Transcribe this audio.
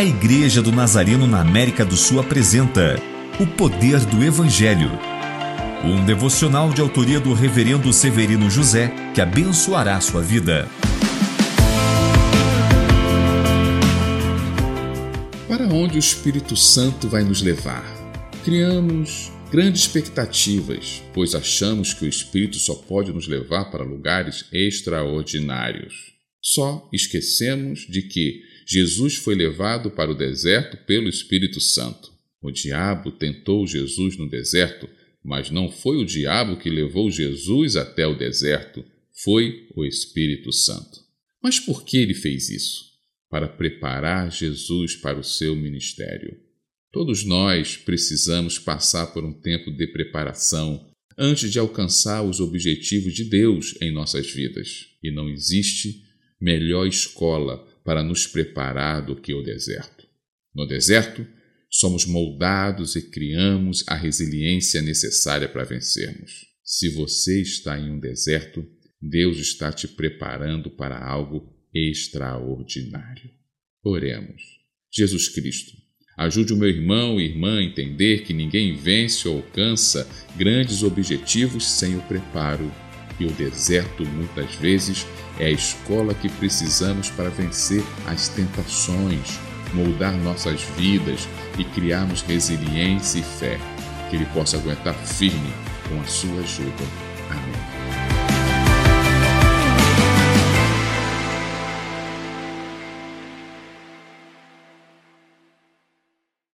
A Igreja do Nazareno na América do Sul apresenta O Poder do Evangelho. Um devocional de autoria do Reverendo Severino José que abençoará sua vida. Para onde o Espírito Santo vai nos levar? Criamos grandes expectativas, pois achamos que o Espírito só pode nos levar para lugares extraordinários. Só esquecemos de que Jesus foi levado para o deserto pelo Espírito Santo. O diabo tentou Jesus no deserto, mas não foi o diabo que levou Jesus até o deserto, foi o Espírito Santo. Mas por que ele fez isso? Para preparar Jesus para o seu ministério. Todos nós precisamos passar por um tempo de preparação antes de alcançar os objetivos de Deus em nossas vidas. E não existe melhor escola para nos preparar do que o deserto. No deserto, somos moldados e criamos a resiliência necessária para vencermos. Se você está em um deserto, Deus está te preparando para algo extraordinário. Oremos. Jesus Cristo, Ajude o meu irmão e irmã a entender que ninguém vence ou alcança grandes objetivos sem o preparo. E o deserto, muitas vezes, é a escola que precisamos para vencer as tentações, moldar nossas vidas e criarmos resiliência e fé. Que Ele possa aguentar firme com a sua ajuda. Amém.